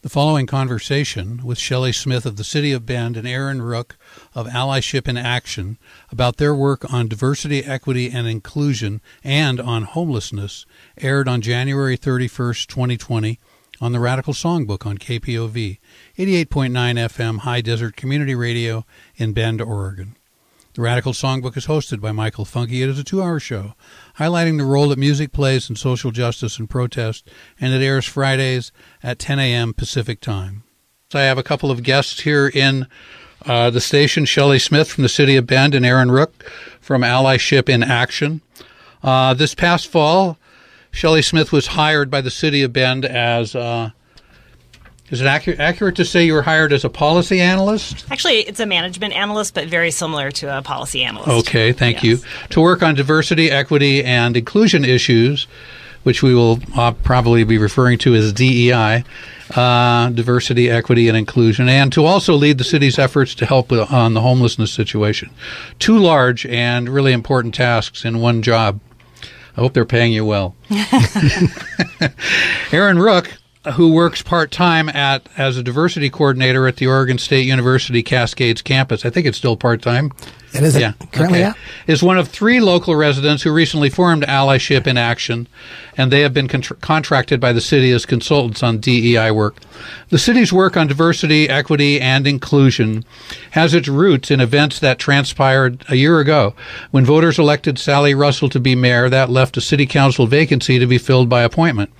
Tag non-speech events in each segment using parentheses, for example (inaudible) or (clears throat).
The following conversation with Shelly Smith of the City of Bend and Erin Rook of Allyship in Action about their work on diversity, equity, and inclusion and on homelessness aired on January 31st, 2020 on the Radical Songbook on KPOV, 88.9 FM High Desert Community Radio in Bend, Oregon. The Radical Songbook is hosted by Michael Funke. It is a two hour show highlighting the role that music plays in social justice and protest, and it airs Fridays at 10 a.m. Pacific Time. So I have a couple of guests here in uh, the station Shelly Smith from the City of Bend and Erin Rook from Allyship in Action. Uh, this past fall, Shelly Smith was hired by the City of Bend as uh, is it accurate, accurate to say you were hired as a policy analyst? Actually, it's a management analyst, but very similar to a policy analyst. Okay, thank yes. you. To work on diversity, equity, and inclusion issues, which we will uh, probably be referring to as DEI, uh, diversity, equity, and inclusion, and to also lead the city's efforts to help on the homelessness situation. Two large and really important tasks in one job. I hope they're paying you well. (laughs) (laughs) Erin Rook who works part time at as a diversity coordinator at the Oregon State University Cascades campus. I think it's still part time. It is yeah. currently, okay. yeah. Is one of three local residents who recently formed Allyship in Action, and they have been contra- contracted by the city as consultants on DEI work. The city's work on diversity, equity, and inclusion has its roots in events that transpired a year ago. When voters elected Sally Russell to be mayor, that left a city council vacancy to be filled by appointment.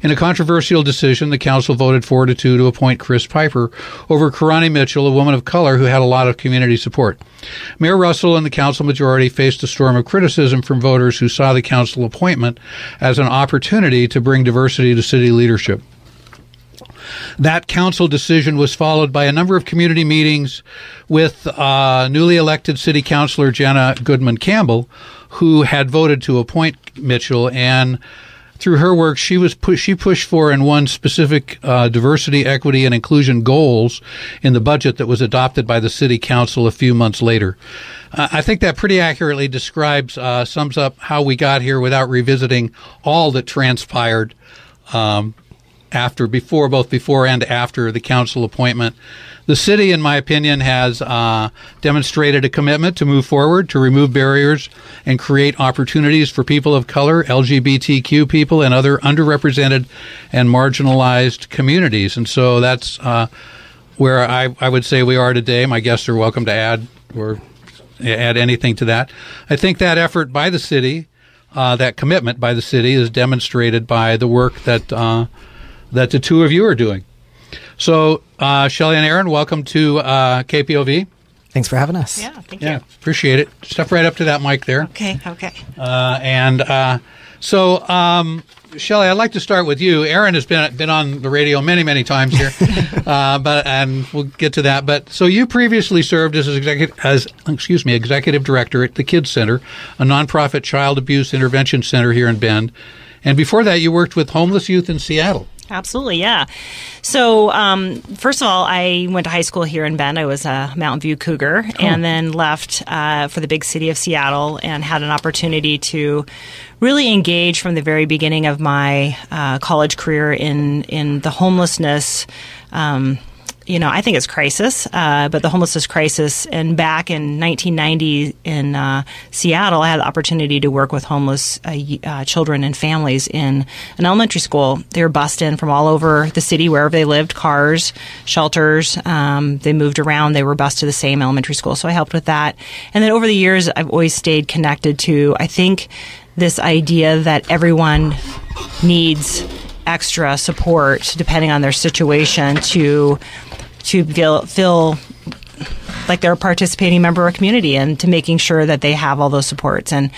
In a controversial decision, the council voted 4 to 2 to appoint Chris Piper over Kerani Mitchell, a woman of color who had a lot of community support. Mayor Russell and the council majority faced a storm of criticism from voters who saw the council appointment as an opportunity to bring diversity to city leadership. That council decision was followed by a number of community meetings with uh, newly elected city councilor Gena Goodman Campbell, who had voted to appoint Mitchell and through her work, she was she pushed for and won specific uh, diversity, equity, and inclusion goals in the budget that was adopted by the city council a few months later. Uh, I think that pretty accurately describes uh, sums up how we got here without revisiting all that transpired um, after, before, both before and after the council appointment. The city, in my opinion, has uh, demonstrated a commitment to move forward, to remove barriers, and create opportunities for people of color, LGBTQ people, and other underrepresented and marginalized communities. And so that's uh, where I, I would say we are today. My guests are welcome to add or add anything to that. I think that effort by the city, uh, that commitment by the city, is demonstrated by the work that uh, that the two of you are doing. So, uh, Shelly and Erin, welcome to uh, KPOV. Thanks for having us. Yeah, thank yeah, you. appreciate it. Step right up to that mic there. Okay, okay. Uh, and uh, so, um, Shelly, I'd like to start with you. Erin has been been on the radio many, many times here, (laughs) uh, but and we'll get to that. But so you previously served as executive as excuse me executive director at the Kids Center, a nonprofit child abuse intervention center here in Bend, and before that, you worked with homeless youth in Seattle. Absolutely, yeah. So, um, first of all, I went to high school here in Bend. I was a Mountain View Cougar, oh. and then left uh, for the big city of Seattle and had an opportunity to really engage from the very beginning of my uh, college career in in the homelessness. Um, you know, I think it's crisis, uh, but the homelessness crisis. And back in 1990 in uh, Seattle, I had the opportunity to work with homeless uh, uh, children and families in an elementary school. They were bussed in from all over the city, wherever they lived, cars, shelters. Um, they moved around. They were bused to the same elementary school. So I helped with that. And then over the years, I've always stayed connected to, I think, this idea that everyone needs extra support depending on their situation to to feel feel like they're a participating member of a community and to making sure that they have all those supports and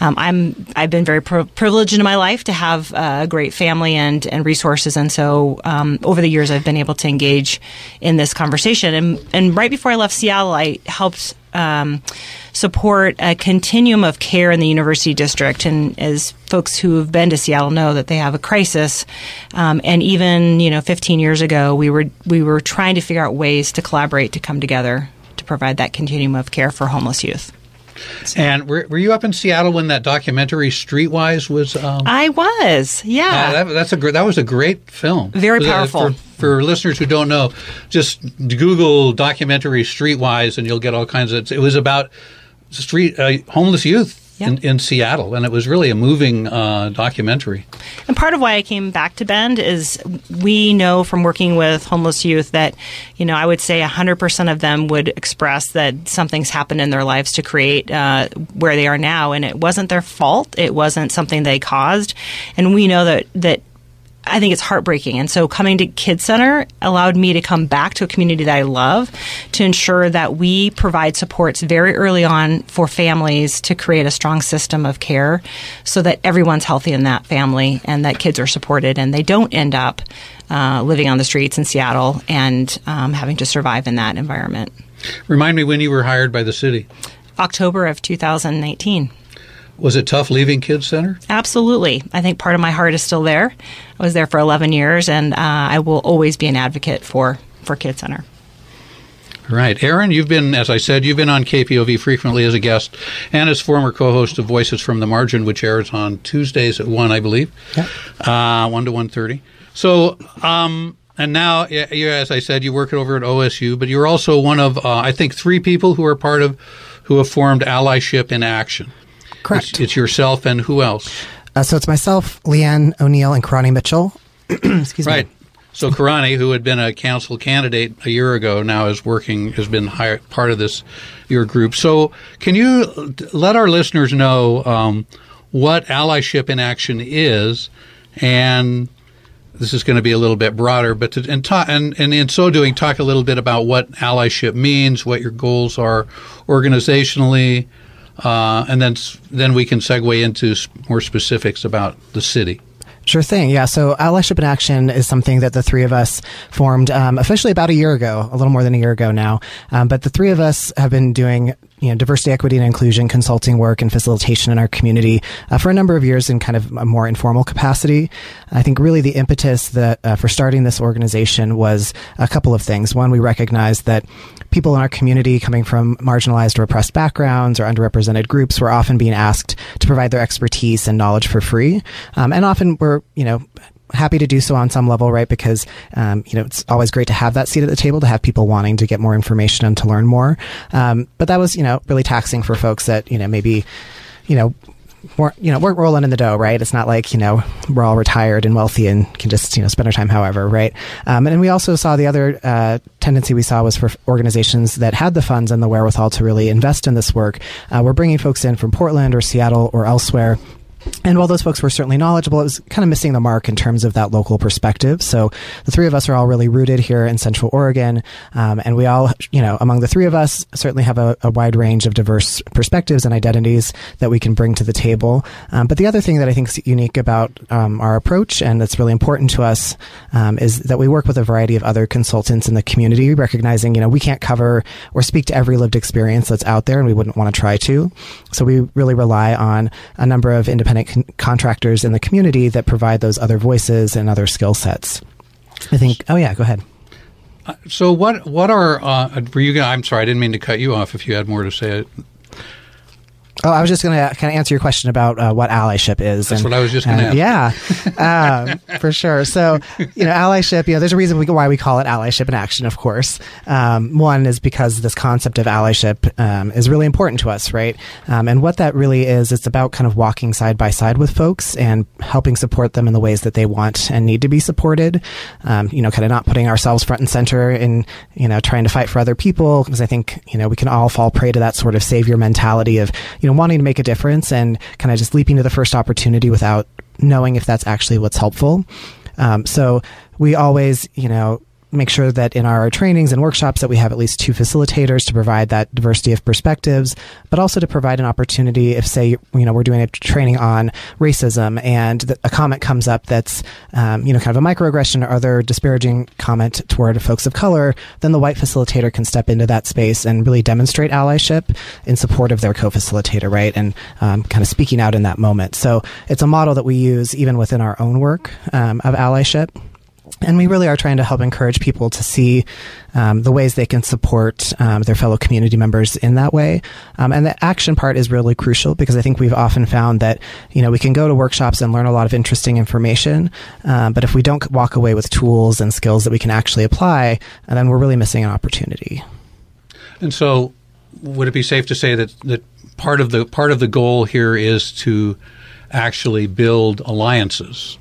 um, I'm I've been very pri- privileged in my life to have a great family and and resources, and so um, over the years I've been able to engage in this conversation. And and right before I left Seattle, I helped. Um, support a continuum of care in the university district. And as folks who have been to Seattle know, that they have a crisis. Um, and even you know, 15 years ago, we were we were trying to figure out ways to collaborate to come together to provide that continuum of care for homeless youth. And were, were you up in Seattle when that documentary Streetwise was? Um, I was, yeah. uh, that, that's a gr- that was a great film. Very Uh, powerful. For, for listeners who don't know, just Google documentary Streetwise, and you'll get all kinds of. It was about street uh, homeless youth. Yeah. In, in Seattle, and it was really a moving uh, documentary. And part of why I came back to Bend is we know from working with homeless youth that, you know, I would say 100% of them would express that something's happened in their lives to create uh, where they are now. And it wasn't their fault. It wasn't something they caused. And we know that, that I think it's heartbreaking. And so coming to Kid Center allowed me to come back to a community that I love to ensure that we provide supports very early on for families to create a strong system of care so that everyone's healthy in that family and that kids are supported and they don't end up uh, living on the streets in Seattle and um, having to survive in that environment. Remind me when you were hired by the city. October of 2019. Was it tough leaving Kids Center? Absolutely. I think part of my heart is still there. I was there for 11 years, and uh, I will always be an advocate for, for Kid Center. Right. Erin, you've been, as I said, you've been on KPOV frequently as a guest and as former co host of Voices from the Margin, which airs on Tuesdays at 1, I believe. Yeah. Uh, 1 to 1.30. So, um, and now, you, as I said, you work it over at OSU, but you're also one of, uh, I think, three people who are part of, who have formed Allyship in Action. Correct. It's, it's yourself and who else? Uh, so it's myself, Leanne O'Neill, and Kerani Mitchell. (clears throat) Excuse Right. me. So Kerani, who had been a council candidate a year ago, now is working, has been hired, part of this your group. So can you let our listeners know um, what allyship in action is, and this is going to be a little bit broader, but to, and, ta- and and in so doing, talk a little bit about what allyship means, what your goals are organizationally, uh, and then then we can segue into more specifics about the city. Sure thing. Yeah. So Allyship in Action is something that the three of us formed um, officially about a year ago, a little more than a year ago now. Um, but the three of us have been doing you know diversity, equity, and inclusion consulting work and facilitation in our community uh, for a number of years in kind of a more informal capacity. I think really the impetus that uh, for starting this organization was a couple of things. One, we recognized that people in our community coming from marginalized or oppressed backgrounds or underrepresented groups were often being asked to provide their expertise and knowledge for free, um, and often we're you know happy to do so on some level, right? Because um, you know it's always great to have that seat at the table to have people wanting to get more information and to learn more. Um, but that was you know really taxing for folks that you know maybe you know weren't you know weren't rolling in the dough, right? It's not like you know we're all retired and wealthy and can just you know spend our time however, right? Um, and we also saw the other uh, tendency we saw was for organizations that had the funds and the wherewithal to really invest in this work. Uh, we're bringing folks in from Portland or Seattle or elsewhere. And while those folks were certainly knowledgeable, it was kind of missing the mark in terms of that local perspective. So the three of us are all really rooted here in Central Oregon, um, and we all, you know, among the three of us, certainly have a, a wide range of diverse perspectives and identities that we can bring to the table. Um, but the other thing that I think is unique about um, our approach and that's really important to us um, is that we work with a variety of other consultants in the community, recognizing, you know, we can't cover or speak to every lived experience that's out there, and we wouldn't want to try to. So we really rely on a number of independent con- contractors in the community that provide those other voices and other skill sets. I think. Oh yeah, go ahead. So what what are uh, were you? Gonna, I'm sorry, I didn't mean to cut you off. If you had more to say, Oh, I was just going to kind of answer your question about uh, what allyship is. That's what I was just gonna ask. Yeah, um, for sure. So, you know, allyship. You know, there's a reason we, why we call it allyship in action. Of course, um, one is because this concept of allyship um, is really important to us, right? Um, and what that really is, it's about kind of walking side by side with folks and helping support them in the ways that they want and need to be supported. Um, you know, kind of not putting ourselves front and center in you know trying to fight for other people because I think you know we can all fall prey to that sort of savior mentality of you know wanting to make a difference and kind of just leaping to the first opportunity without knowing if that's actually what's helpful. Um, so we always, you know, make sure that in our trainings and workshops that we have at least two facilitators to provide that diversity of perspectives, but also to provide an opportunity if, say, you know, we're doing a training on racism and a comment comes up that's, um, you know, kind of a microaggression or other disparaging comment toward folks of color, then the white facilitator can step into that space and really demonstrate allyship in support of their co-facilitator, right? And um, kind of speaking out in that moment. So it's a model that we use even within our own work um, of allyship. And we really are trying to help encourage people to see um, the ways they can support um, their fellow community members in that way. Um, and the action part is really crucial because I think we've often found that you know we can go to workshops and learn a lot of interesting information, um, but if we don't walk away with tools and skills that we can actually apply, then we're really missing an opportunity. And so, would it be safe to say that that part of the part of the goal here is to actually build alliances?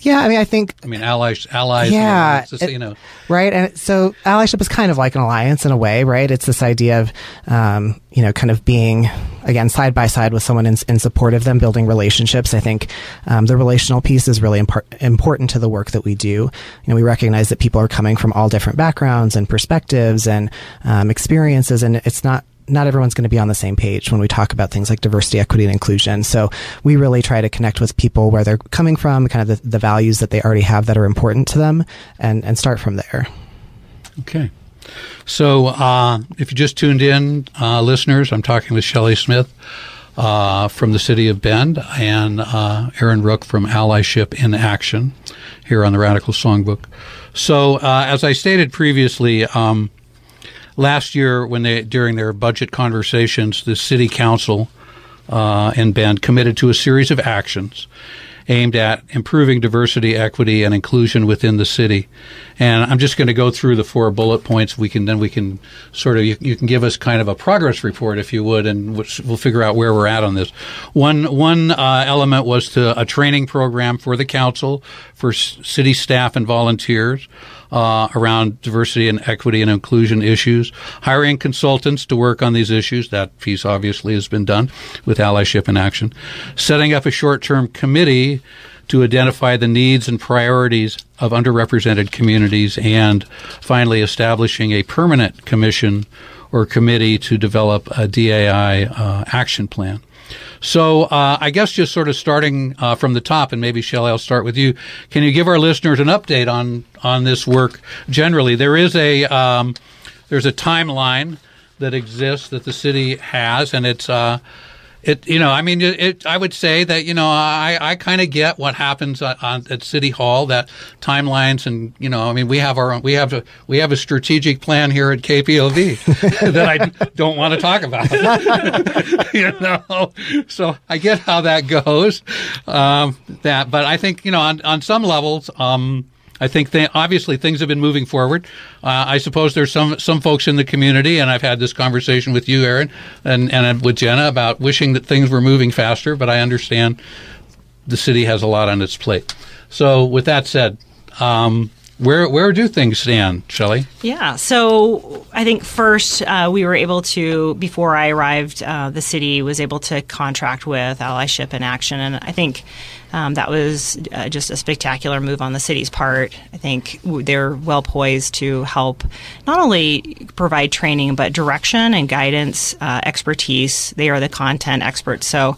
Yeah, I mean, I think. I mean, allies, allies. Yeah, know, it, you know. right. And so, allyship is kind of like an alliance in a way, right? It's this idea of, um, you know, kind of being again side by side with someone in, in support of them, building relationships. I think um, the relational piece is really impar- important to the work that we do. You know, we recognize that people are coming from all different backgrounds and perspectives and um, experiences, and it's not not everyone's going to be on the same page when we talk about things like diversity, equity, and inclusion. So we really try to connect with people where they're coming from, kind of the, the values that they already have that are important to them, and, and start from there. Okay. So uh, if you just tuned in, uh, listeners, I'm talking with Shelly Smith. Uh, from the city of Bend and uh, Erin Rook from Allyship in Action here on the Radical Songbook. So, uh, as I stated previously, um, last year when they during their budget conversations, the city council uh, in Bend committed to a series of actions aimed at improving diversity, equity, and inclusion within the city. And I'm just going to go through the four bullet points. We can then we can sort of you, you can give us kind of a progress report if you would, and we'll figure out where we're at on this. One one uh, element was to a training program for the council for s- city staff and volunteers uh, around diversity and equity and inclusion issues, hiring consultants to work on these issues. That piece obviously has been done with allyship in action. Setting up a short term committee to identify the needs and priorities of underrepresented communities, and finally establishing a permanent commission or committee to develop a DAI uh, action plan. So uh, I guess just sort of starting uh, from the top, and maybe Shelly, I'll start with you. Can you give our listeners an update on on this work generally? There is a um, there's a timeline that exists that the city has, and it's uh, it you know i mean it, it, i would say that you know i i kind of get what happens on, on, at city hall that timelines and you know i mean we have our own, we have a we have a strategic plan here at kpov (laughs) that i don't want to talk about. (laughs) You know? So i get how that goes um, that but i think you know on on some levels um, I think they, obviously things have been moving forward. Uh, I suppose there's some some folks in the community, and I've had this conversation with you, Erin, and and with Gena about wishing that things were moving faster. But I understand the city has a lot on its plate. So, with that said, um, where where do things stand, Shelly? Yeah, so I think first uh, we were able to before I arrived, uh, the city was able to contract with Allyship in Action, and I think um, that was uh, just a spectacular move on the city's part. I think they're well poised to help not only provide training but direction and guidance, uh, expertise. They are the content experts, so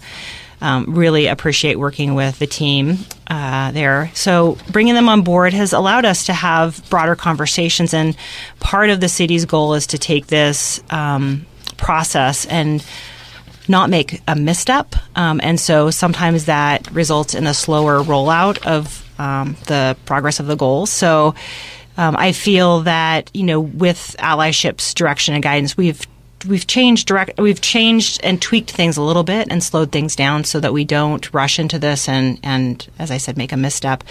um, really appreciate working with the team uh, there. So bringing them on board has allowed us to have broader conversations, and part of the city's goal is to take this um, process and not make a misstep. Um, and so sometimes that results in a slower rollout of um, the progress of the goals. So um, I feel that you know with allyship's direction and guidance, we've we've changed direct we've changed and tweaked things a little bit and slowed things down so that we don't rush into this and and as I said make a misstep.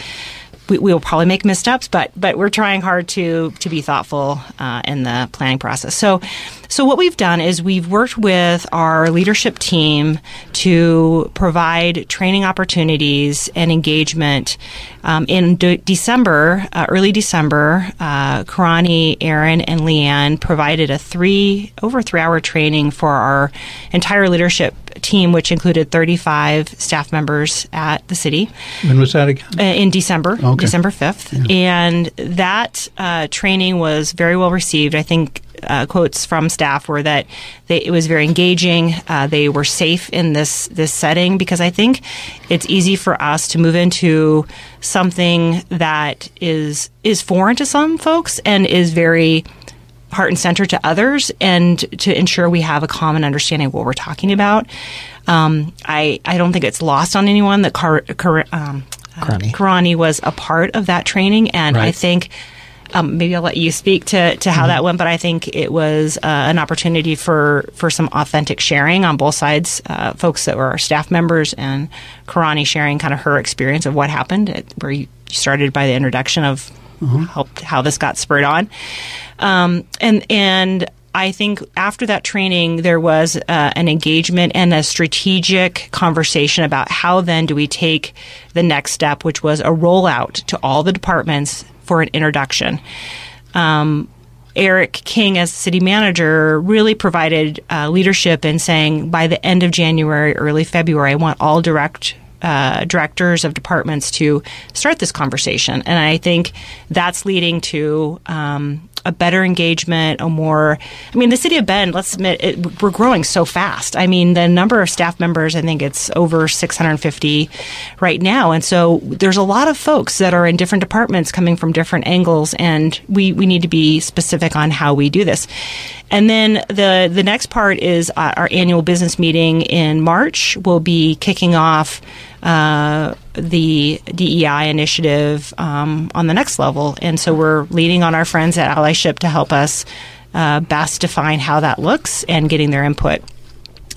We, will probably make missteps, but but we're trying hard to to be thoughtful uh, in the planning process. So so what we've done is we've worked with our leadership team to provide training opportunities and engagement. Um, in de- December, uh, early December, uh, Kerani, Erin, and Leanne provided a three over three hour training for our entire leadership team, which included 35 staff members at the city. When was that again? Uh, in December, Okay. December 5th. Yeah. And that uh, training was very well received. I think uh, quotes from staff were that they, it was very engaging. Uh, they were safe in this this setting because I think it's easy for us to move into something that is is foreign to some folks and is very heart and center to others and to ensure we have a common understanding of what we're talking about. Um, I, I don't think it's lost on anyone that car, car, um, Kerani. Kerani was a part of that training, and I think. Um, maybe I'll let you speak to, to how that went, but I think it was uh, an opportunity for, for some authentic sharing on both sides. Uh, folks that were our staff members and Kerani sharing kind of her experience of what happened, at, where you started by the introduction of how, how this got spurred on. Um, and, and I think after that training, there was uh, an engagement and a strategic conversation about how then do we take the next step, which was a rollout to all the departments for an introduction. Um, Eric King, as city manager, really provided uh, leadership in saying by the end of January, early February, I want all direct uh, directors of departments to start this conversation. And I think that's leading to um, a better engagement, a more. I mean, the city of Bend. Let's admit, it, we're growing so fast. I mean, the number of staff members. I think it's over 650 right now, and so there's a lot of folks that are in different departments coming from different angles, and we we need to be specific on how we do this. And then the the next part is uh, our annual business meeting in March. We'll be kicking off uh, the DEI initiative um, on the next level, and so we're leaning on our friends at Allyship to help us uh, best define how that looks and getting their input.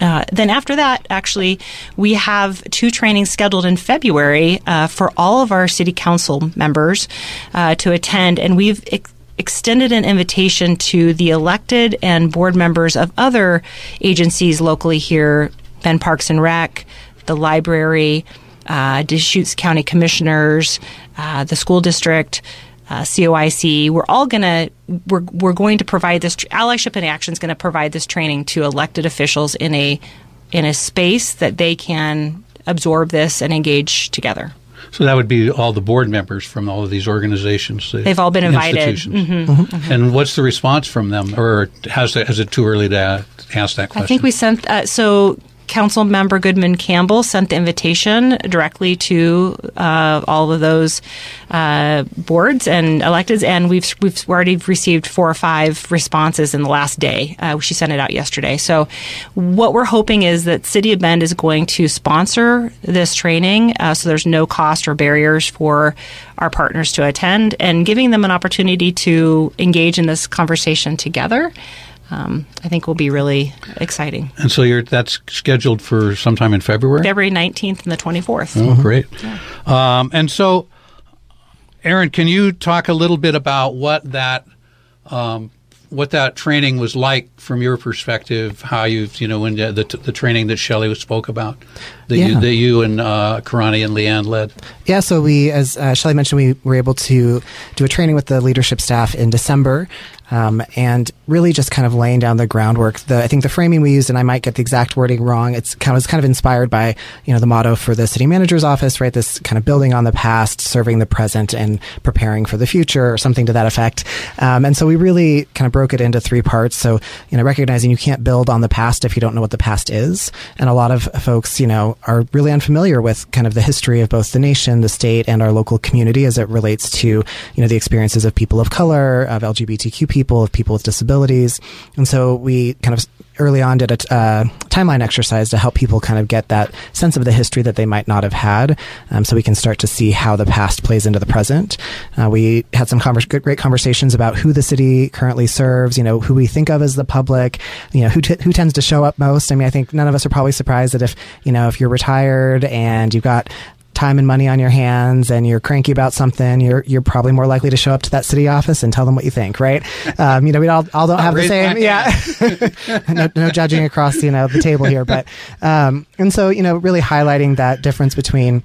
Uh, then after that, actually, we have two trainings scheduled in February uh, for all of our city council members uh, to attend, and we've ex- extended an invitation to the elected and board members of other agencies locally here, Bend Parks and Rec, the library, uh, Deschutes County Commissioners, uh, the school district uh, COIC. We're all gonna we're we're going to provide this allyship in action is going to provide this training to elected officials in a in a space that they can absorb this and engage together. So that would be all the board members from all of these organizations. the They've all been invited. institutions. Mm-hmm. And what's the response from them, or has it, is it too early to ask that question? I think we sent uh, so. Council member Goodman Campbell sent the invitation directly to uh, all of those uh, boards and electeds, and we've we've already received four or five responses in the last day. Uh, she sent it out yesterday. So, what we're hoping is that City of Bend is going to sponsor this training, uh, so there's no cost or barriers for our partners to attend, and giving them an opportunity to engage in this conversation together um, I think will be really exciting. and so you're that's scheduled for sometime in February. February 19th and the 24th. Oh, great. Um, and so, Erin, can you talk a little bit about what that um, what that training was like from your perspective? How you've, you know when the the training that Shelly spoke about that you that you and uh, Kerani and Leanne led. Yeah, so we, as uh, Shelly mentioned, we were able to do a training with the leadership staff in December, um, and really just kind of laying down the groundwork. The I think the framing we used, and I might get the exact wording wrong. It's kind of was kind of inspired by you know the motto for the city manager's office, right? This kind of building on the past, serving the present, and preparing for the future, or something to that effect. Um, and so we really kind of broke it into three parts. So you know, recognizing you can't build on the past if you don't know what the past is, and a lot of folks, you know, are really unfamiliar with kind of the history of both the nation, the state, and our local community as it relates to you know the experiences of people of color, of LGBTQ people, of people with disabilities, and so we kind of early on did a uh, timeline exercise to help people kind of get that sense of the history that they might not have had, um, so we can start to see how the past plays into the present. Uh, we had some convers- good, great conversations about who the city currently serves, you know, who we think of as the public, you know, who t- who tends to show up most. I mean, I think none of us are probably surprised that if you know if you're retired and you've got time and money on your hands and you're cranky about something, you're you're probably more likely to show up to that city office and tell them what you think, right? (laughs) Um, you know, we all, all don't have the same, yeah. (laughs) no, no judging across you know the table here, but um, and so you know, really highlighting that difference between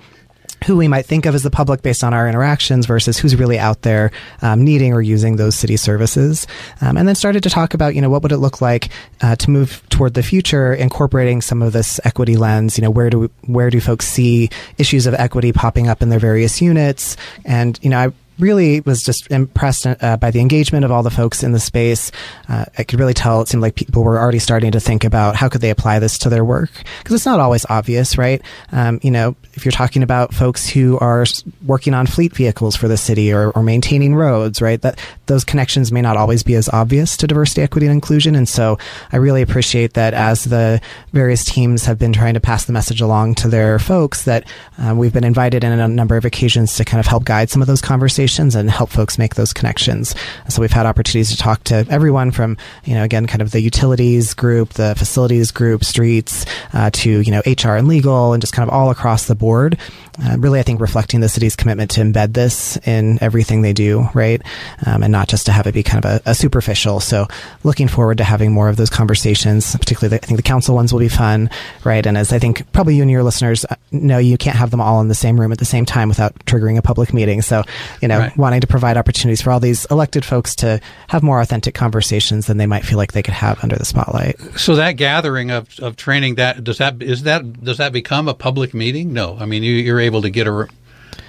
who we might think of as the public based on our interactions versus who's really out there um, needing or using those city services. Um, and then started to talk about you know what would it look like uh, to move toward the future incorporating some of this equity lens you know where do where do folks see issues of equity popping up in their various units? And you know I really was just impressed uh, by the engagement of all the folks in the space. Uh, I could really tell it seemed like people were already starting to think about how could they apply this to their work because it's not always obvious, right? Um, you know, if you're talking about folks who are working on fleet vehicles for the city or, or maintaining roads, right? That those connections may not always be as obvious to diversity, equity, and inclusion. And so I really appreciate that as the various teams have been trying to pass the message along to their folks that um, we've been invited in a number of occasions to kind of help guide some of those conversations and help folks make those connections. So we've had opportunities to talk to everyone from, you know, again, kind of the utilities group, the facilities group, streets, uh, to, you know, HR and legal and just kind of all across the board. Uh, really, I think reflecting the city's commitment to embed this in everything they do, right? Um, and not just to have it be kind of a, a, superficial. So, looking forward to having more of those conversations. Particularly, the, I think the council ones will be fun, right? And as I think probably you and your listeners uh, know, you can't have them all in the same room at the same time without triggering a public meeting. So, you know, right. wanting to provide opportunities for all these elected folks to have more authentic conversations than they might feel like they could have under the spotlight. So that gathering of, of training that does that is that does that become a public meeting? No, I mean you, you're able to get a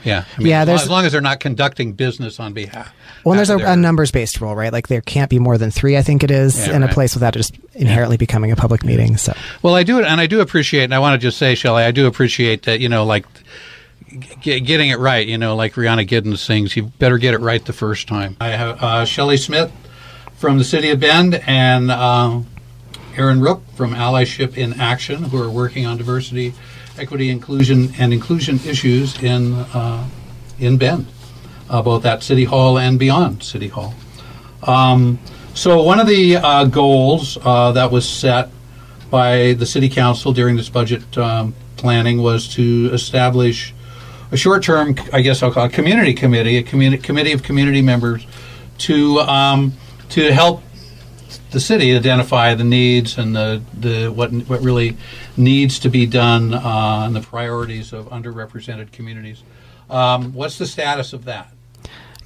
yeah, I mean, yeah. As long, as long, as they're not conducting business on behalf. Well, there's a, a numbers based rule, right? Like there can't be more than three. I think it is yeah, in right. a place without it just inherently yeah. becoming a public meeting. So. Well, I do, and I do appreciate, and I want to just say, Shelly, I do appreciate that. You know, like g- getting it right. You know, like Rhiannon Giddens sings, you better get it right the first time. I have uh, Shelly Smith from the City of Bend and uh, Erin Rook from Allyship in Action, who are working on diversity equity, inclusion, and inclusion issues in uh, in Bend, uh, both at City Hall and beyond City Hall. Um, so one of the uh, goals uh, that was set by the City Council during this budget um, planning was to establish a short-term, I guess I'll call it, community committee, a committee of community members to um, to help the city identify the needs and the, the what what really needs to be done uh, and the priorities of underrepresented communities. Um, what's the status of that?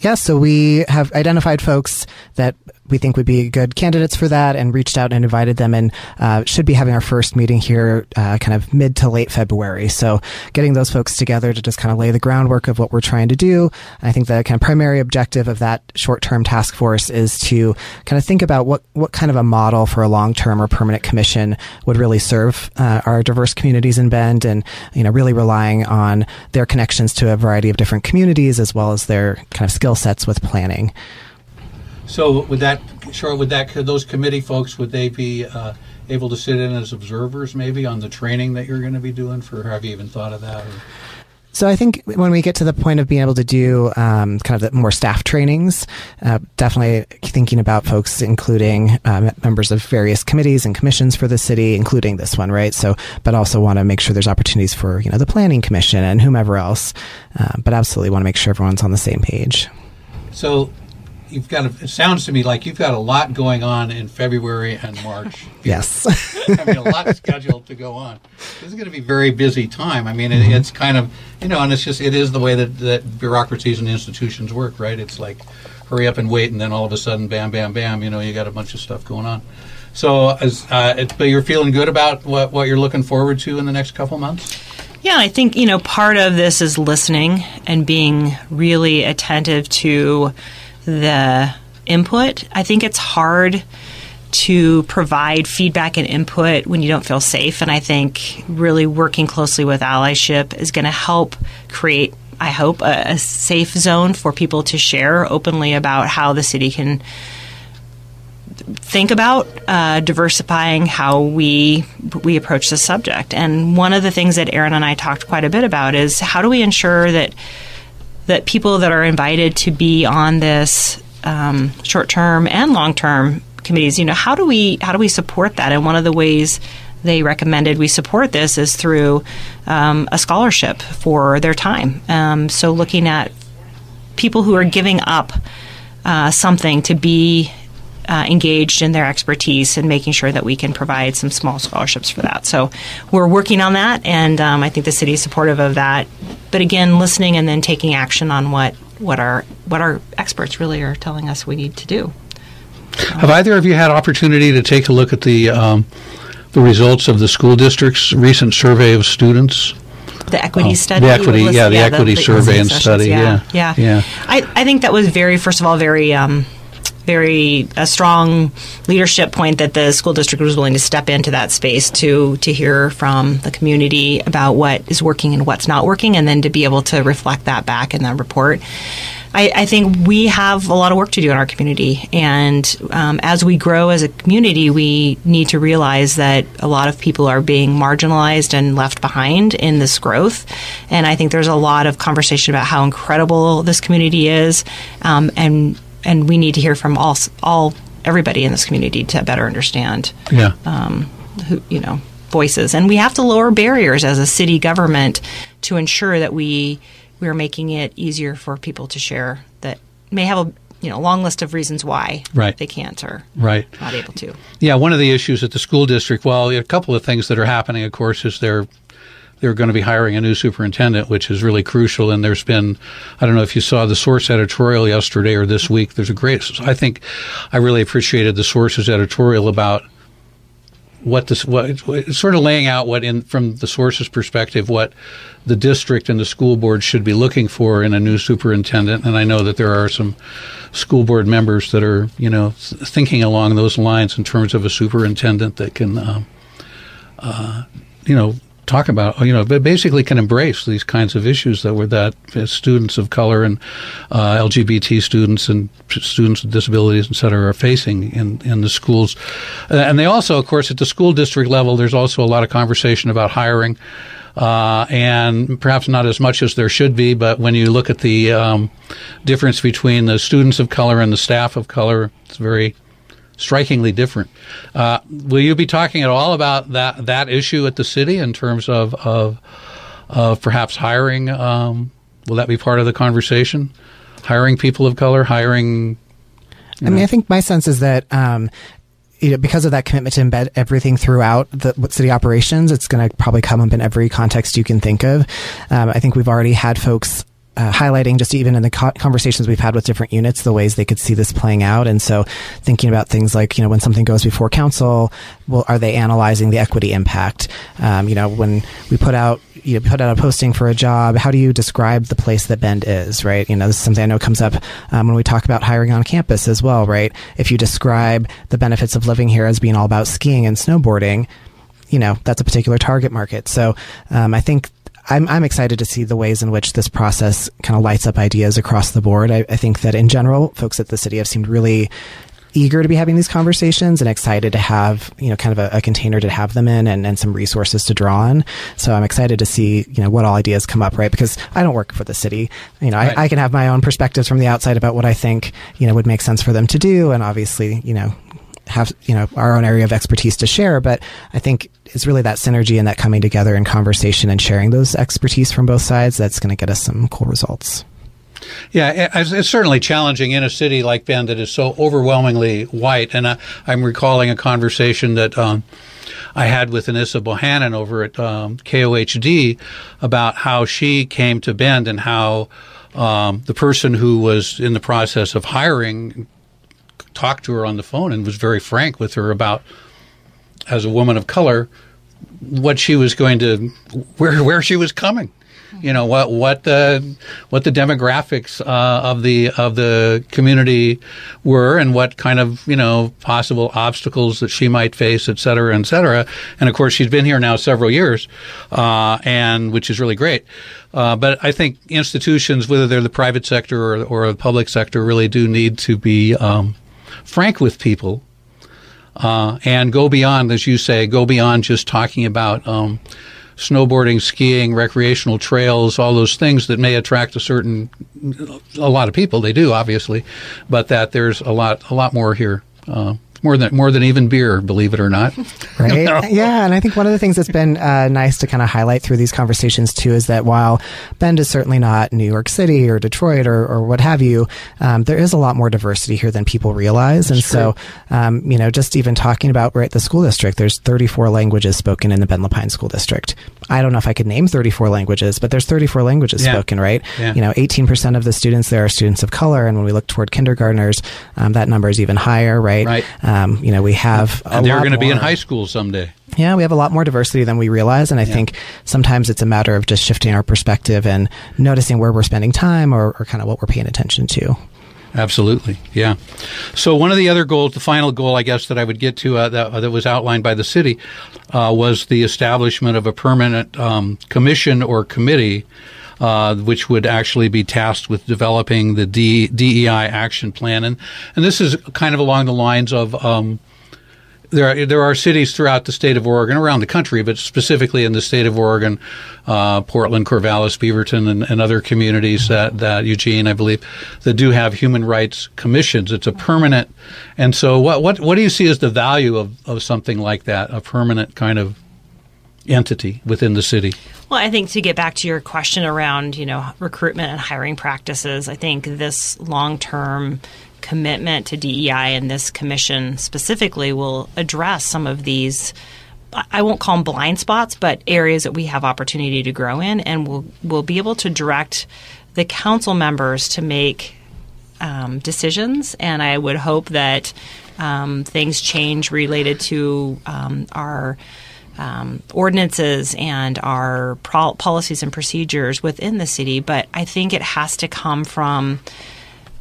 Yeah, so we have identified folks that we think would be good candidates for that and reached out and invited them and uh, should be having our first meeting here uh, kind of mid to late February. So getting those folks together to just kind of lay the groundwork of what we're trying to do. I think the kind of primary objective of that short-term task force is to kind of think about what, what kind of a model for a long-term or permanent commission would really serve uh, our diverse communities in Bend and, you know, really relying on their connections to a variety of different communities as well as their kind of skill sets with planning. So would that, sure, would that, could those committee folks, would they be uh, able to sit in as observers maybe on the training that you're going to be doing for, have you even thought of that? Or? So I think when we get to the point of being able to do um, kind of the more staff trainings, uh, definitely thinking about folks including um, members of various committees and commissions for the city, including this one, right? So, but also want to make sure there's opportunities for you know the planning commission and whomever else. Uh, but absolutely want to make sure everyone's on the same page. So you've got a, it sounds to me like you've got a lot going on in February and March. (laughs) yes, I mean a lot scheduled to go on. This is going to be a very busy time. I mean, it, mm-hmm. it's kind of you know, and it's just it is the way that that bureaucracies and institutions work, right? It's like hurry up and wait, and then all of a sudden, bam, bam, bam, you know, you got a bunch of stuff going on. So, as uh, it, but you're feeling good about what what you're looking forward to in the next couple months. Yeah, I think you know part of this is listening and being really attentive to the input. I think it's hard to provide feedback and input when you don't feel safe. And I think really working closely with allyship is going to help create, I hope, a, a, safe zone for people to share openly about how the city can think about uh, diversifying how we we approach the subject. And one of the things that Erin and I talked quite a bit about is how do we ensure that that people that are invited to be on this um, short term and long term committees, you know, how do we how do we support that? And one of the ways they recommended we support this is through um, a scholarship for their time. Um, so looking at people who are giving up uh, something to be uh, engaged in their expertise and making sure that we can provide some small scholarships for that. So we're working on that, and um, I think the city is supportive of that. But again, listening and then taking action on what what our what our experts really are telling us we need to do. Have either of you had opportunity to take a look at the um, the results of the school district's recent survey of students the equity Oh, study. the equity- yeah, the equity the survey and sessions, study, yeah, yeah, yeah. I, I think that was very, first of all, very. Um, very a strong leadership point that the school district was willing to step into that space to to hear from the community about what is working and what's not working, and then to be able to reflect that back in that report. I, I think we have a lot of work to do in our community, and um, as we grow as a community, we need to realize that a lot of people are being marginalized and left behind in this growth. And I think there's a lot of conversation about how incredible this community is, um, and and we need to hear from all all everybody in this community to better understand Yeah. um, who, you know voices and we have to lower barriers as a city government to ensure that we we are making it easier for people to share that may have a you know long list of reasons why Right. they can't or Right. not able to Yeah, one of the issues at the school district, well, a couple of things that are happening, of course, is they're they're going to be hiring a new superintendent, which is really crucial. And there's been, I don't know if you saw the source editorial yesterday or this week. There's a great, I think, I really appreciated the source's editorial about what this, what sort of laying out what in from the source's perspective, what the district and the school board should be looking for in a new superintendent. And I know that there are some school board members that are, you know, thinking along those lines in terms of a superintendent that can, um, uh, you know, talk about, you know, basically can embrace these kinds of issues that were that uh, students of color and uh, LGBT students and students with disabilities, et cetera, are facing in, in the schools. Uh, and they also, of course, at the school district level, there's also a lot of conversation about hiring. Uh, and perhaps not as much as there should be, but when you look at the um, difference between the students of color and the staff of color, it's very strikingly different. Uh, will you be talking at all about that that issue at the city in terms of of, of perhaps hiring? Um, will that be part of the conversation? Hiring people of color, hiring. I mean, I think my sense is that um, you know, because of that commitment to embed everything throughout the city operations, it's going to probably come up in every context you can think of. Um, I think we've already had folks. Uh, highlighting just even in the co- conversations we've had with different units the ways they could see this playing out. And so thinking about things like you know when something goes before council well are they analyzing the equity impact? Um, you know when we put out you know, put out a posting for a job how do you describe the place that bend is right? You know this is something i know comes up um, when we talk about hiring on campus as well right? If you describe the benefits of living here as being all about skiing and snowboarding you know that's a particular target market. So um, i think I'm, I'm excited to see the ways in which this process kind of lights up ideas across the board. I, I think that in general, folks at the city have seemed really eager to be having these conversations and excited to have you know kind of a, a, container to have them in and, and some resources to draw on so i'm excited to see you know what all ideas come up right because i don't work for the city you know right. I, I can have my own perspectives from the outside about what i think you know would make sense for them to do and obviously you know have you know our own area of expertise to share but i think it's really that synergy and that coming together and conversation and sharing those expertise from both sides that's going to get us some cool results yeah, it's certainly challenging in a city like Bend that is so overwhelmingly white. And I, am recalling a conversation that um, I had with Anissa Bohannon over at um, KOHD about how she came to Bend and how um, the person who was in the process of hiring talked to her on the phone and was very frank with her about, as a woman of color, what she was going to, where where she was coming. You know what what the what the demographics uh, of the of the community were and what kind of you know possible obstacles that she might face et cetera et cetera. And of course she's been here now several years uh, and which is really great. Uh, but I think institutions whether they're the private sector or, or the public sector really do need to be um, frank with people uh, and go beyond as you say go beyond just talking about um, snowboarding, skiing, recreational trails, all those things that may attract a certain a lot of people. They do, obviously, but that there's a lot a lot more here. Uh, more than more than even beer, believe it or not. (laughs) Right? (laughs) Know? Yeah, and I think one of the things that's been uh, nice to kind of highlight through these conversations too is that while Bend is certainly not New York City or Detroit or, or what have you, um, there is a lot more diversity here than people realize. That's and so, um, you know, just even talking about right the school district, there's 34 languages spoken in the Bend Lapine School District. I don't know if I could name 34 languages, but there's 34 languages yeah. spoken, right? Yeah. You know, 18% of the students there are students of color, and when we look toward kindergartners, um, that number is even higher, right? Right. Um, you know, we have and they're going to be in high school someday. Yeah, we have a lot more diversity than we realize. And I yeah. think sometimes it's a matter of just shifting our perspective and noticing where we're spending time or, or kind of what we're paying attention to. Absolutely, yeah. So one of the other goals, the final goal, I guess, that I would get to uh, that, uh, that, was outlined by the city, uh, was the establishment of a permanent um, commission or committee, uh, which would actually be tasked with developing the D- DEI action plan, and and this is kind of along the lines of. Um, there are, there are cities throughout the state of Oregon, around the country, but specifically in the state of Oregon, uh, Portland, Corvallis, Beaverton, and, and, other communities that, that Eugene, I believe, that do have human rights commissions. It's a permanent, and so what what what do you see as the value of, of something like that, a permanent kind of entity within the city? Well, I think to get back to your question around, you know, recruitment and hiring practices, I think this long-term commitment to DEI and this commission specifically will address some of these. I won't call them blind spots, but areas that we have opportunity to grow in, and we'll we'll be able to direct the council members to make um, decisions. And I would hope that um, things change related to um, our um, ordinances and our pro- policies and procedures within the city. But I think it has to come from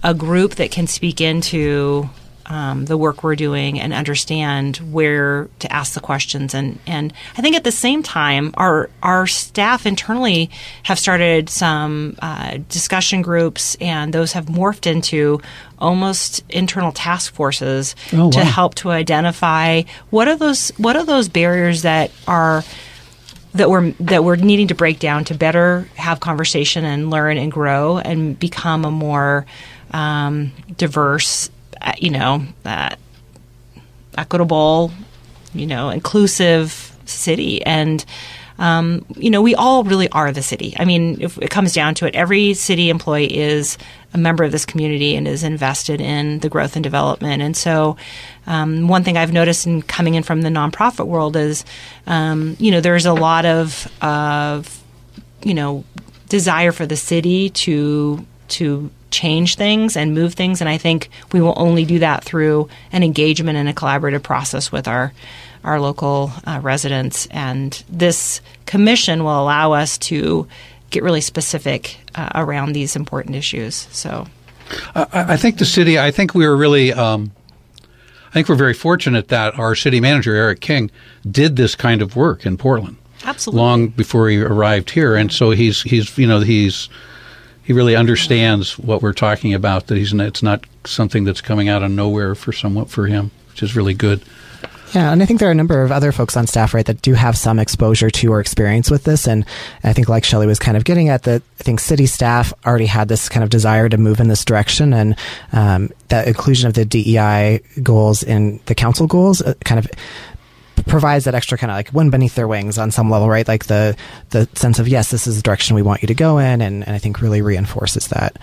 a group that can speak into um, the work we're doing and understand where to ask the questions. And, and I think at the same time, our our staff internally have started some uh, discussion groups, and those have morphed into almost internal task forces oh, wow. to help to identify what are those what are those barriers that are that we're that we're needing to break down to better have conversation and learn and grow and become a more um, diverse, uh, you know, equitable, you know, inclusive city. And, um, you know, we all really are the city. I mean, if it comes down to it, every city employee is a member of this community and is invested in the growth and development. And so, um, one thing I've noticed in coming in from the nonprofit world is, um, you know, there's a lot of, of, you know, desire for the city to to change things and move things. And I think we will only do that through an engagement and a collaborative process with our our local uh, residents. And this commission will allow us to get really specific uh, around these important issues. So, I, I, think the city. I think we were really. Um, I think we're very fortunate that our city manager Eric King did this kind of work in Portland. Absolutely. Long before he arrived here, and so he's he's you know he's he really understands what we're talking about. That he's it's not something that's coming out of nowhere for somewhat for him, which is really good. Yeah, and I think there are a number of other folks on staff, right, that do have some exposure to or experience with this. And I think, like Shelly was kind of getting at, that I think city staff already had this kind of desire to move in this direction, and um, that inclusion of the DEI goals in the council goals uh, kind of provides that extra kind of like wind beneath their wings on some level, right? Like the the sense of yes, this is the direction we want you to go in, and, and I think really reinforces that.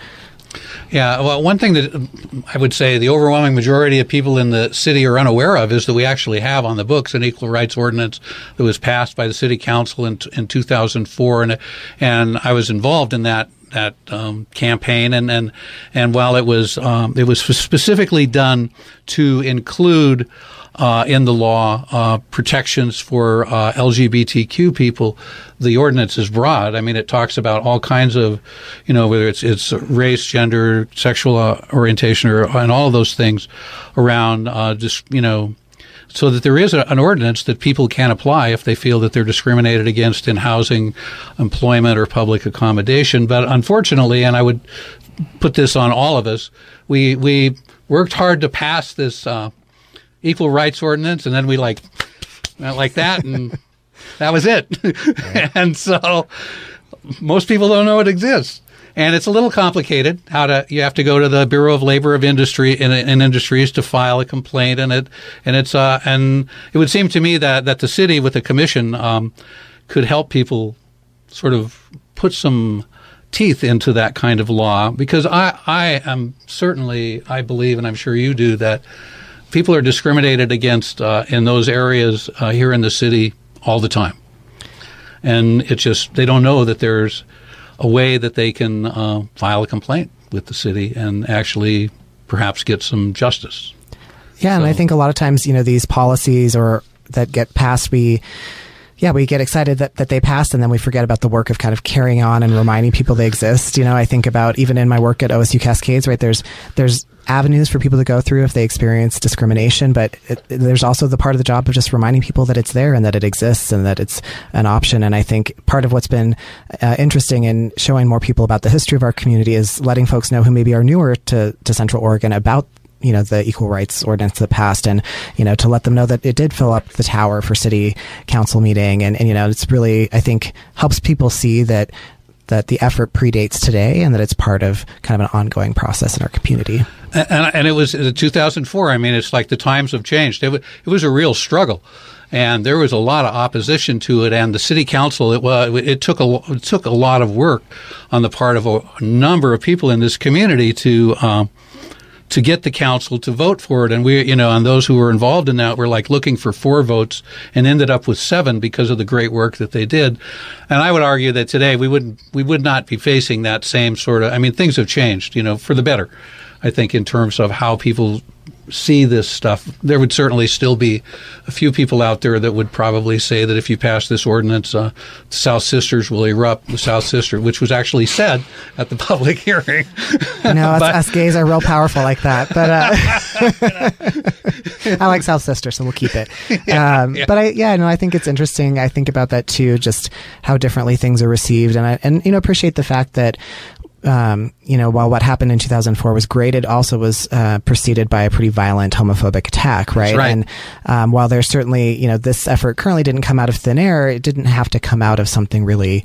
Yeah, well, one thing that I would say the overwhelming majority of people in the city are unaware of is that we actually have on the books an equal rights ordinance that was passed by the city council in, in 2004, and and I was involved in that that um, campaign, and and and while it was um, it was specifically done to include uh, in the law uh, protections for uh, LGBTQ people. The ordinance is broad. I mean, it talks about all kinds of, you know, whether it's it's race, gender, sexual uh, orientation, or and all those things around uh, just you know. So that there is a, an ordinance that people can apply if they feel that they're discriminated against in housing, employment, or public accommodation. But unfortunately, and I would put this on all of us, we we worked hard to pass this uh, equal rights ordinance, and then we like went like that, and (laughs) that was it. (laughs) and so most people don't know it exists. And it's a little complicated. How to you have to go to the Bureau of Labor of Industry in, in Industries to file a complaint, and it and it's uh and it would seem to me that that the city with the commission um, could help people sort of put some teeth into that kind of law because I I am certainly I believe and I'm sure you do that people are discriminated against uh, in those areas uh, here in the city all the time. And it's just, they don't know that there's a way that they can uh, file a complaint with the city and actually perhaps get some justice. Yeah, so. and I think a lot of times, you know, these policies or that get passed, we yeah, we get excited that, that they passed and then we forget about the work of kind of carrying on and reminding people they exist. You know, I think about even in my work at OSU Cascades, right? There's, there's avenues for people to go through if they experience discrimination, but it, there's also the part of the job of just reminding people that it's there and that it exists and that it's an option. And I think part of what's been uh, interesting in showing more people about the history of our community is letting folks know who maybe are newer to, to Central Oregon about you know the equal rights ordinance that passed and you know to let them know that it did fill up the tower for city council meeting and, and you know it's really i think helps people see that that the effort predates today and that it's part of kind of an ongoing process in our community and, and it was in 2004 i mean it's like the times have changed it, it was a real struggle and there was a lot of opposition to it. And the city council, it, it took a it took a lot of work on the part of a number of people in this community to um, to get the council to vote for it. And we, you know, and those who were involved in that were like looking for four votes and ended up with seven because of the great work that they did. And I would argue that today we wouldn't, we would not be facing that same sort of, I mean, things have changed, you know, for the better. I think in terms of how people see this stuff, there would certainly still be a few people out there that would probably say that if you pass this ordinance, uh, the South Sisters will erupt. The South Sister, which was actually said at the (laughs) public hearing. You know, us, us, gays are real powerful like that. But uh, (laughs) I like South Sister, so we'll keep it. Yeah, um, yeah. But I, yeah, no, I think it's interesting. I think about that too, just how differently things are received, and I, and you know, appreciate the fact that um, you know, while what happened in 2004 was great, it also was uh, preceded by a pretty violent homophobic attack, right? right. And um, while there's certainly, you know, this effort currently didn't come out of thin air, it didn't have to come out of something really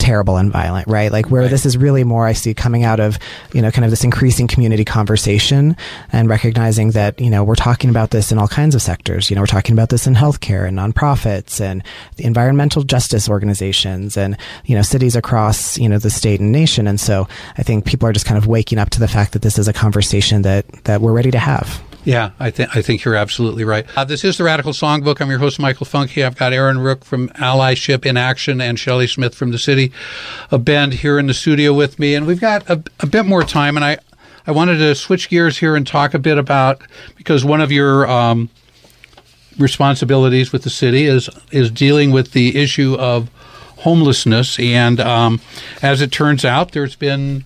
terrible and violent, right? Like where right. this is really more I see coming out of, you know, kind of this increasing community conversation and recognizing that, you know, we're talking about this in all kinds of sectors. You know, we're talking about this in healthcare and nonprofits and the environmental justice organizations and, you know, cities across, you know, the state and nation. And so I think people are just kind of waking up to the fact that this is a conversation that, that we're ready to have. Yeah, I think I think you're absolutely right. Uh, this is the Radical Songbook. I'm your host, Michael Funke. I've got Erin Rook from Allyship in Action and Shelly Smith from the City of Bend here in the studio with me, and we've got a, a bit more time. And I I wanted to switch gears here and talk a bit about because one of your um, responsibilities with the city is is dealing with the issue of homelessness, and um, as it turns out, there's been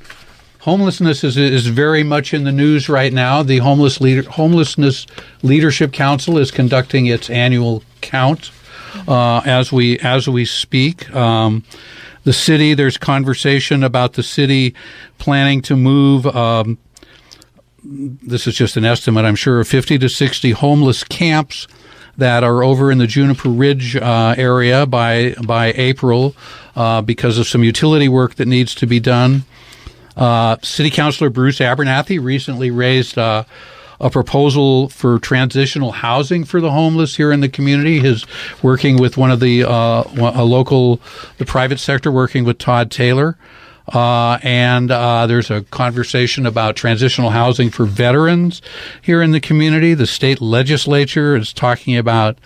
homelessness is, is very much in the news right now. The homeless leader, homelessness leadership council is conducting its annual count uh, as we as we speak. Um, the city, there's conversation about the city planning to move. Um, this is just an estimate, I'm sure, of 50 to 60 homeless camps that are over in the Juniper Ridge uh, area by by April uh, because of some utility work that needs to be done. Uh, City Councilor Bruce Abernethy recently raised uh, a proposal for transitional housing for the homeless here in the community. His working with one of the uh, a local, the private sector, working with Todd Taylor. Uh, and uh, there's a conversation about transitional housing for veterans here in the community. The state legislature is talking about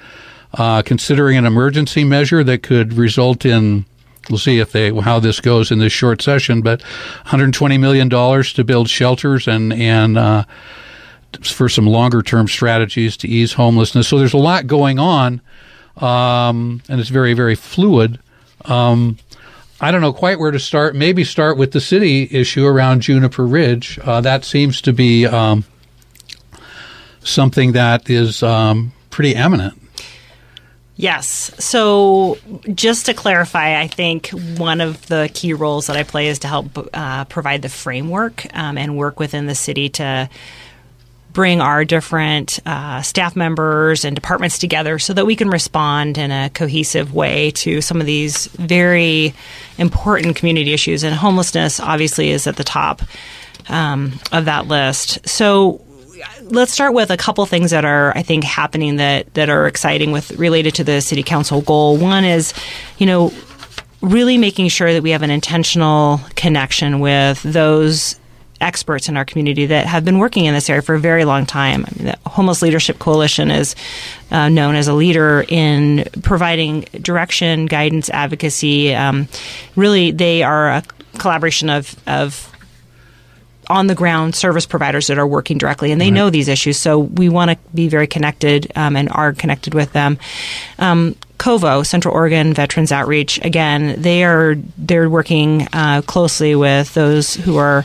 uh, considering an emergency measure that could result in we'll see if they how this goes in this short session. But 120 million dollars to build shelters and and uh, for some longer term strategies to ease homelessness. So there's a lot going on, um, and it's very very fluid. Um, I don't know quite where to start. Maybe start with the city issue around Juniper Ridge. Uh, that seems to be um, something that is um, pretty eminent. Yes. So, just to clarify, I think one of the key roles that I play is to help uh, provide the framework um, and work within the city to bring our different uh, staff members and departments together so that we can respond in a cohesive way to some of these very important community issues. And homelessness, obviously, is at the top um, of that list. So, let's start with a couple things that are I think happening that that are exciting with related to the city council goal. One is, you know, really making sure that we have an intentional connection with those experts in our community that have been working in this area for a very long time. I mean, the Homeless Leadership Coalition is uh, known as a leader in providing direction, guidance, advocacy. Um, really, they are a collaboration of, of on the ground service providers that are working directly, and they know these issues. So we want to be very connected um, and are connected with them. Um, COVO, Central Oregon Veterans Outreach, again, they are they're working uh, closely with those who are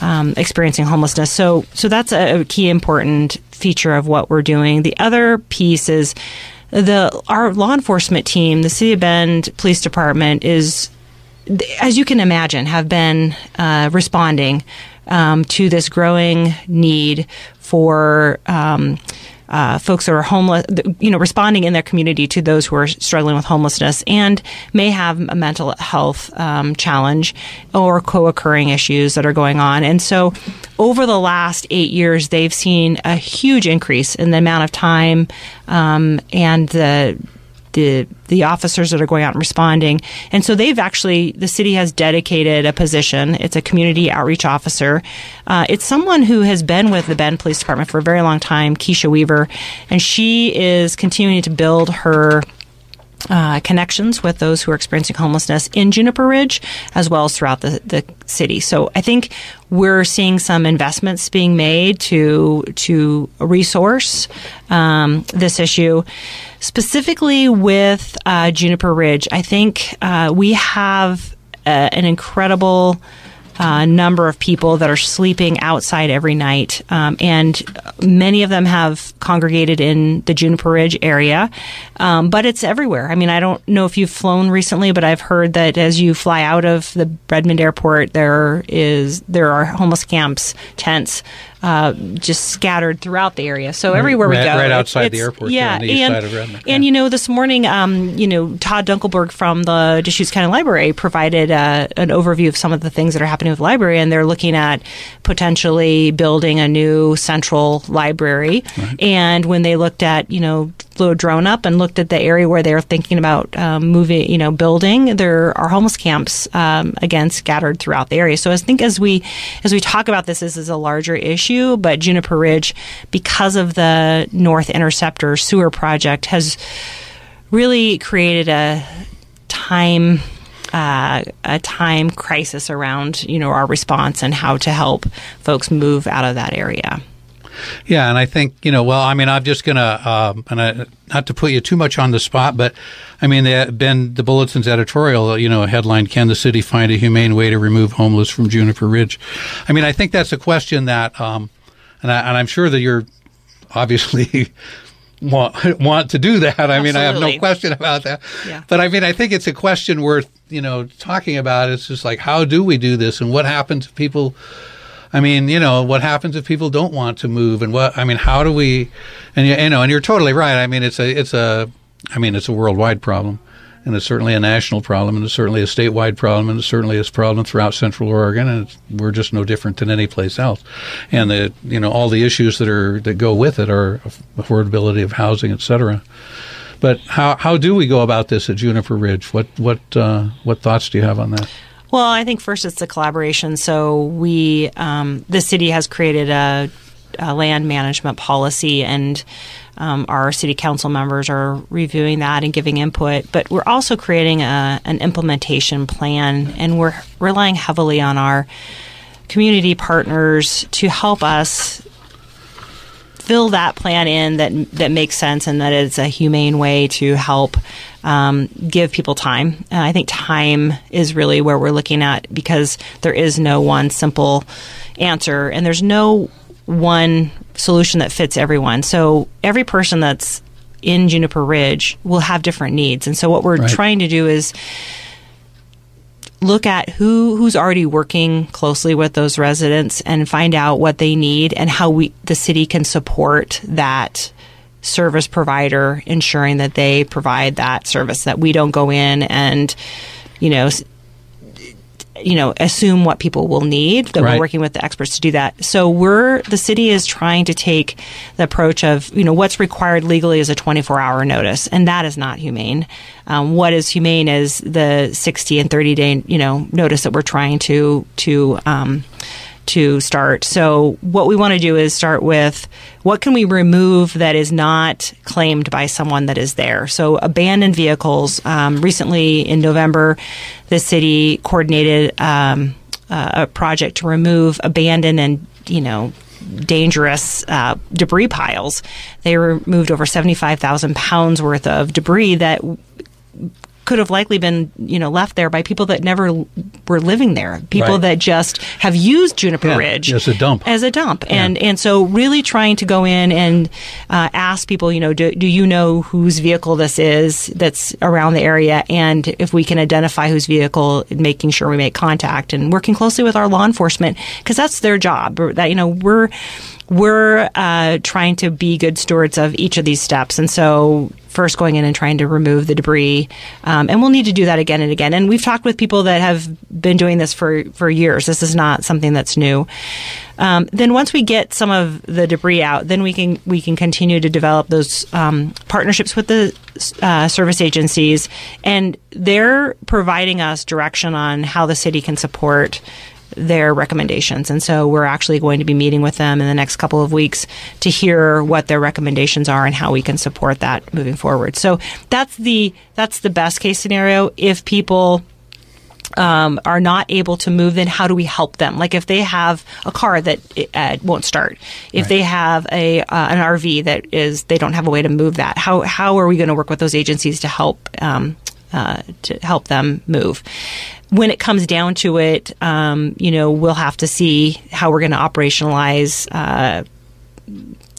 um, experiencing homelessness. So, so that's a, a key important feature of what we're doing. The other piece is the our law enforcement team, the City of Bend Police Department, is as you can imagine, have been uh, responding um, to this growing need for. Um, uh, folks who are homeless, you know, responding in their community to those who are struggling with homelessness and may have a mental health um, challenge or co-occurring issues that are going on. And so, over the last eight years, they've seen a huge increase in the amount of time um, and the the the officers that are going out and responding. And so they've actually the city has dedicated a position. It's a community outreach officer. Uh, it's someone who has been with the Bend Police Department for a very long time, Keisha Weaver, and she is continuing to build her uh, connections with those who are experiencing homelessness in Juniper Ridge as well as throughout the, the city. So I think we're seeing some investments being made to to resource um, this issue. Specifically with uh, Juniper Ridge, I think uh, we have uh, an incredible uh, number of people that are sleeping outside every night, um, and many of them have congregated in the Juniper Ridge area, um, but it's everywhere. I mean, I don't know if you've flown recently, but I've heard that as you fly out of the Redmond Airport, there is there are homeless camps, tents uh, just scattered throughout the area. So everywhere right, we go, right outside the airport, yeah, the and, Redmond, and you know, this morning, um, you know, Todd Dunkelberg from the Deschutes County Library provided uh, an overview of some of the things that are happening with the library, and they're looking at potentially building a new central library. Right. And when they looked at, you know, flew a drone up and looked at the area where they're thinking about um, moving, you know, building. There are homeless camps um, again scattered throughout the area. So I think as we as we talk about this, this is a larger issue. But Juniper Ridge, because of the North Interceptor sewer project, has really created a time. Uh, a time crisis around you know our response and how to help folks move out of that area. Yeah, and I think you know. Well, I mean, I'm just gonna, um, and I, not to put you too much on the spot, but I mean, Ben, the Bulletin's editorial, you know, headline: "Can the city find a humane way to remove homeless from Juniper Ridge?" I mean, I think that's a question that, um, and, I, and I'm sure that you're obviously. (laughs) Want, want to do that. I Absolutely. mean, I have no question about that. Yeah. But I mean, I think it's a question worth, you know, talking about. It's just like, how do we do this and what happens if people I mean, you know, what happens if people don't want to move, and what I mean, how do we? And you, you know, and you're totally right. I mean, it's a, it's a, I mean, it's a worldwide problem, and it's certainly a national problem, and it's certainly a statewide problem, and it's certainly a problem throughout Central Oregon, and we're just no different than any place else. And the, you know, all the issues that are that go with it are affordability of housing, et cetera. But how how do we go about this at Juniper Ridge? What what uh, what thoughts do you have on that? Well, I think first it's a collaboration. So we, um, the city has created a, a land management policy, and um, our city council members are reviewing that and giving input. But we're also creating a, an implementation plan, and we're relying heavily on our community partners to help us fill that plan in that that makes sense and that it's a humane way to help um, give people time. Uh, I think time is really where we're looking at because there is no one simple answer and there's no one solution that fits everyone. So every person that's in Juniper Ridge will have different needs. And so what we're right. trying to do is look at who who's already working closely with those residents and find out what they need and how we the city can support that service provider ensuring that they provide that service that we don't go in and you know you know assume what people will need that right. we're working with the experts to do that so we're the city is trying to take the approach of you know what's required legally is a 24 hour notice and that is not humane um, what is humane is the 60 and 30 day you know notice that we're trying to to um, to start. So what we want to do is start with what can we remove that is not claimed by someone that is there. So abandoned vehicles. Um, recently in November, the city coordinated. Um, a project to remove abandoned and you know dangerous uh, debris piles. They removed over 75,000 pounds worth of debris that could have likely been, you know, left there by people that never were living there. People Right. that just have used Juniper Yeah, Ridge as a dump. as a dump, and and so really trying to go in and uh, ask people, you know, do, do you know whose vehicle this is that's around the area, and if we can identify whose vehicle, making sure we make contact and working closely with our law enforcement because that's their job. That you know we're we're uh, trying to be good stewards of each of these steps, and so first going in and trying to remove the debris, um, and we'll need to do that again and again. And we've talked with people that have been doing this for for years. This is not something that's new. Um, then once we get some of the debris out, then we can we can continue to develop those um, partnerships with the uh, service agencies, and they're providing us direction on how the city can support their recommendations. And so we're actually going to be meeting with them in the next couple of weeks to hear what their recommendations are and how we can support that moving forward. So that's the that's the best case scenario. If people um, are not able to move, then how do we help them? Like if they have a car that uh, won't start, if Right. they have a uh, an RV that is they don't have a way to move that, how how are we going to work with those agencies to help um, uh, to help them move? When it comes down to it, um, you know, we'll have to see how we're going to operationalize. Uh,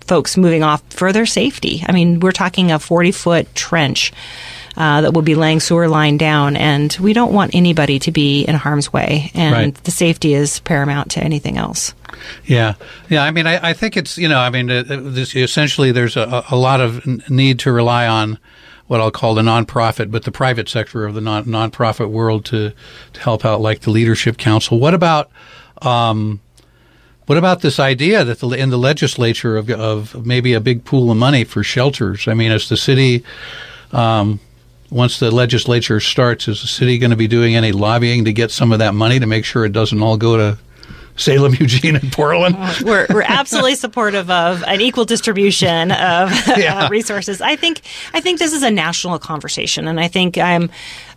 folks moving off for their safety. I mean, we're talking a 40 foot trench uh, that will be laying sewer line down, and we don't want anybody to be in harm's way. And Right. the safety is paramount to anything else. Yeah, yeah. I mean, I, I think it's you know, I mean, uh, this, essentially, there's a, a lot of n- need to rely on what I'll call the nonprofit, but the private sector of the non nonprofit world to to help out, like the leadership council. What about um, what about this idea that the, in the legislature of, of maybe a big pool of money for shelters? I mean, as the city, um, once the legislature starts, is the city going to be doing any lobbying to get some of that money to make sure it doesn't all go to Salem, (laughs) Eugene, and Portland? we're, we're absolutely (laughs) supportive of an equal distribution of (laughs) Yeah. uh, resources. I think I think this is a national conversation, and I think I'm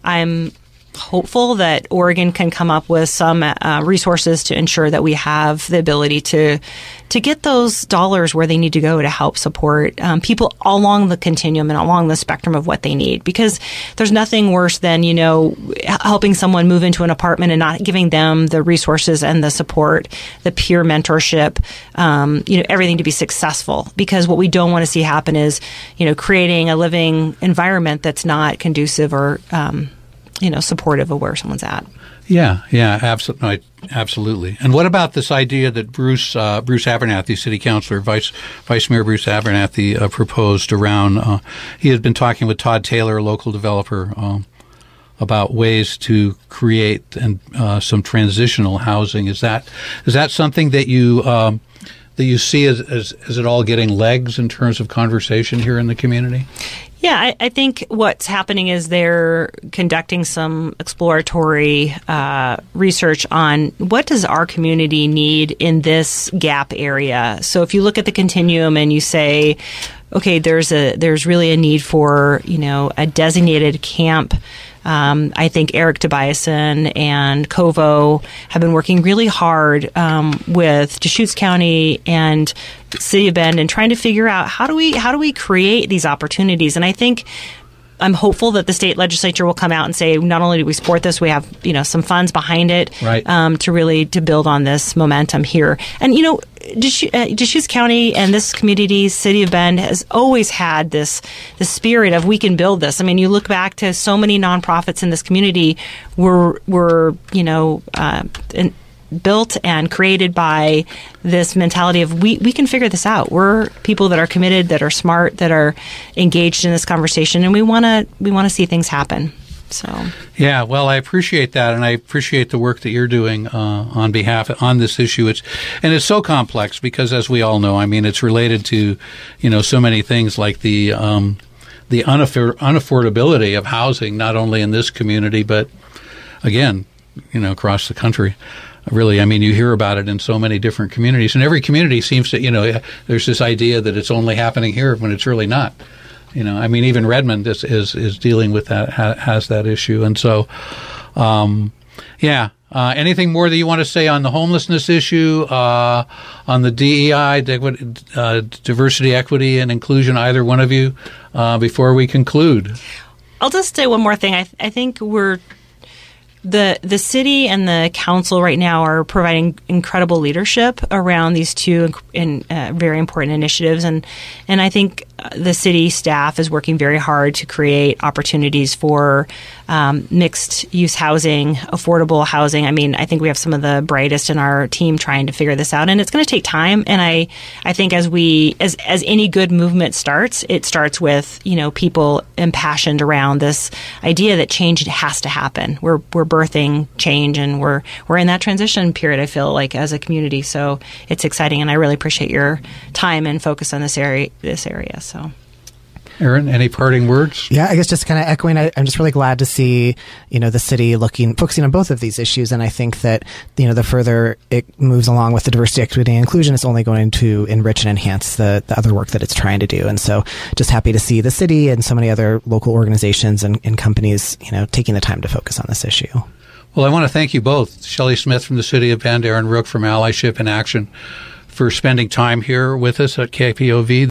I'm hopeful that Oregon can come up with some uh, resources to ensure that we have the ability to to get those dollars where they need to go to help support um, people along the continuum and along the spectrum of what they need. Because there's nothing worse than you know helping someone move into an apartment and not giving them the resources and the support, the peer mentorship, um, you know, everything to be successful. Because what we don't want to see happen is you know creating a living environment that's not conducive or um, you know supportive of where someone's at. Yeah, yeah, absolutely, absolutely. And what about this idea that Bruce uh, Bruce Abernethy, City Councilor, Vice Vice Mayor Bruce Abernethy, uh, proposed around? Uh, he had been talking with Todd Taylor, a local developer, um, about ways to create and uh, some transitional housing. Is that is that something that you um, that you see as, as as it all getting legs in terms of conversation here in the community? Yeah, I, I think what's happening is they're conducting some exploratory uh, research on what does our community need in this gap area. So if you look at the continuum and you say, okay, there's a there's really a need for you know a designated camp. Um, I think Eric Tobiasen and COVO have been working really hard um, with Deschutes County and City of Bend and trying to figure out how do we how do we create these opportunities. And I think I'm hopeful that the state legislature will come out and say not only do we support this, we have you know some funds behind it Right. um, to really to build on this momentum here. And you know, Deschutes, uh, Deschutes County and this community, City of Bend, has always had this the spirit of we can build this. I mean, you look back to so many nonprofits in this community were were you know. Uh, in, built and created by this mentality of we, we can figure this out. We're people that are committed, that are smart, that are engaged in this conversation, and we want to we want to see things happen. So Yeah, well, I appreciate that, and I appreciate the work that you're doing uh, on behalf on this issue. It's and it's so complex because, as we all know, I mean, it's related to you know so many things like the um, the unaffor- unaffordability of housing, not only in this community but again, you know, across the country. Really, I mean, you hear about it in so many different communities, and every community seems to, you know, there's this idea that it's only happening here when it's really not. You know, I mean, even Redmond is is, is dealing with that ha, has that issue, and so. Um, Yeah. Uh, anything more that you want to say on the homelessness issue, uh, on the DEI, uh, diversity, equity, and inclusion? Either one of you, uh, before we conclude. I'll just say one more thing. I, th- I think we're the the city and the council right now are providing incredible leadership around these two in, uh, very important initiatives, and and I think the city staff is working very hard to create opportunities for um, mixed use housing, affordable housing. I mean, I think we have some of the brightest in our team trying to figure this out, and it's going to take time. And I, I think as we, as as any good movement starts, it starts with you know people impassioned around this idea that change has to happen. We're we're birthing change, and we're we're in that transition period. I feel like as a community, so it's exciting, and I really appreciate your time and focus on this area. This area. So. Erin, any parting words? Yeah, I guess just kind of echoing. I, am just really glad to see you know the city looking focusing on both of these issues, and I think that you know the further it moves along with the diversity, equity, and inclusion, it's only going to enrich and enhance the, the other work that it's trying to do. And so, just happy to see the city and so many other local organizations and, and companies you know taking the time to focus on this issue. Well, I want to thank you both, Shelly Smith from the City of Bend, Erin Rook from Allyship in Action, for spending time here with us at KPOV.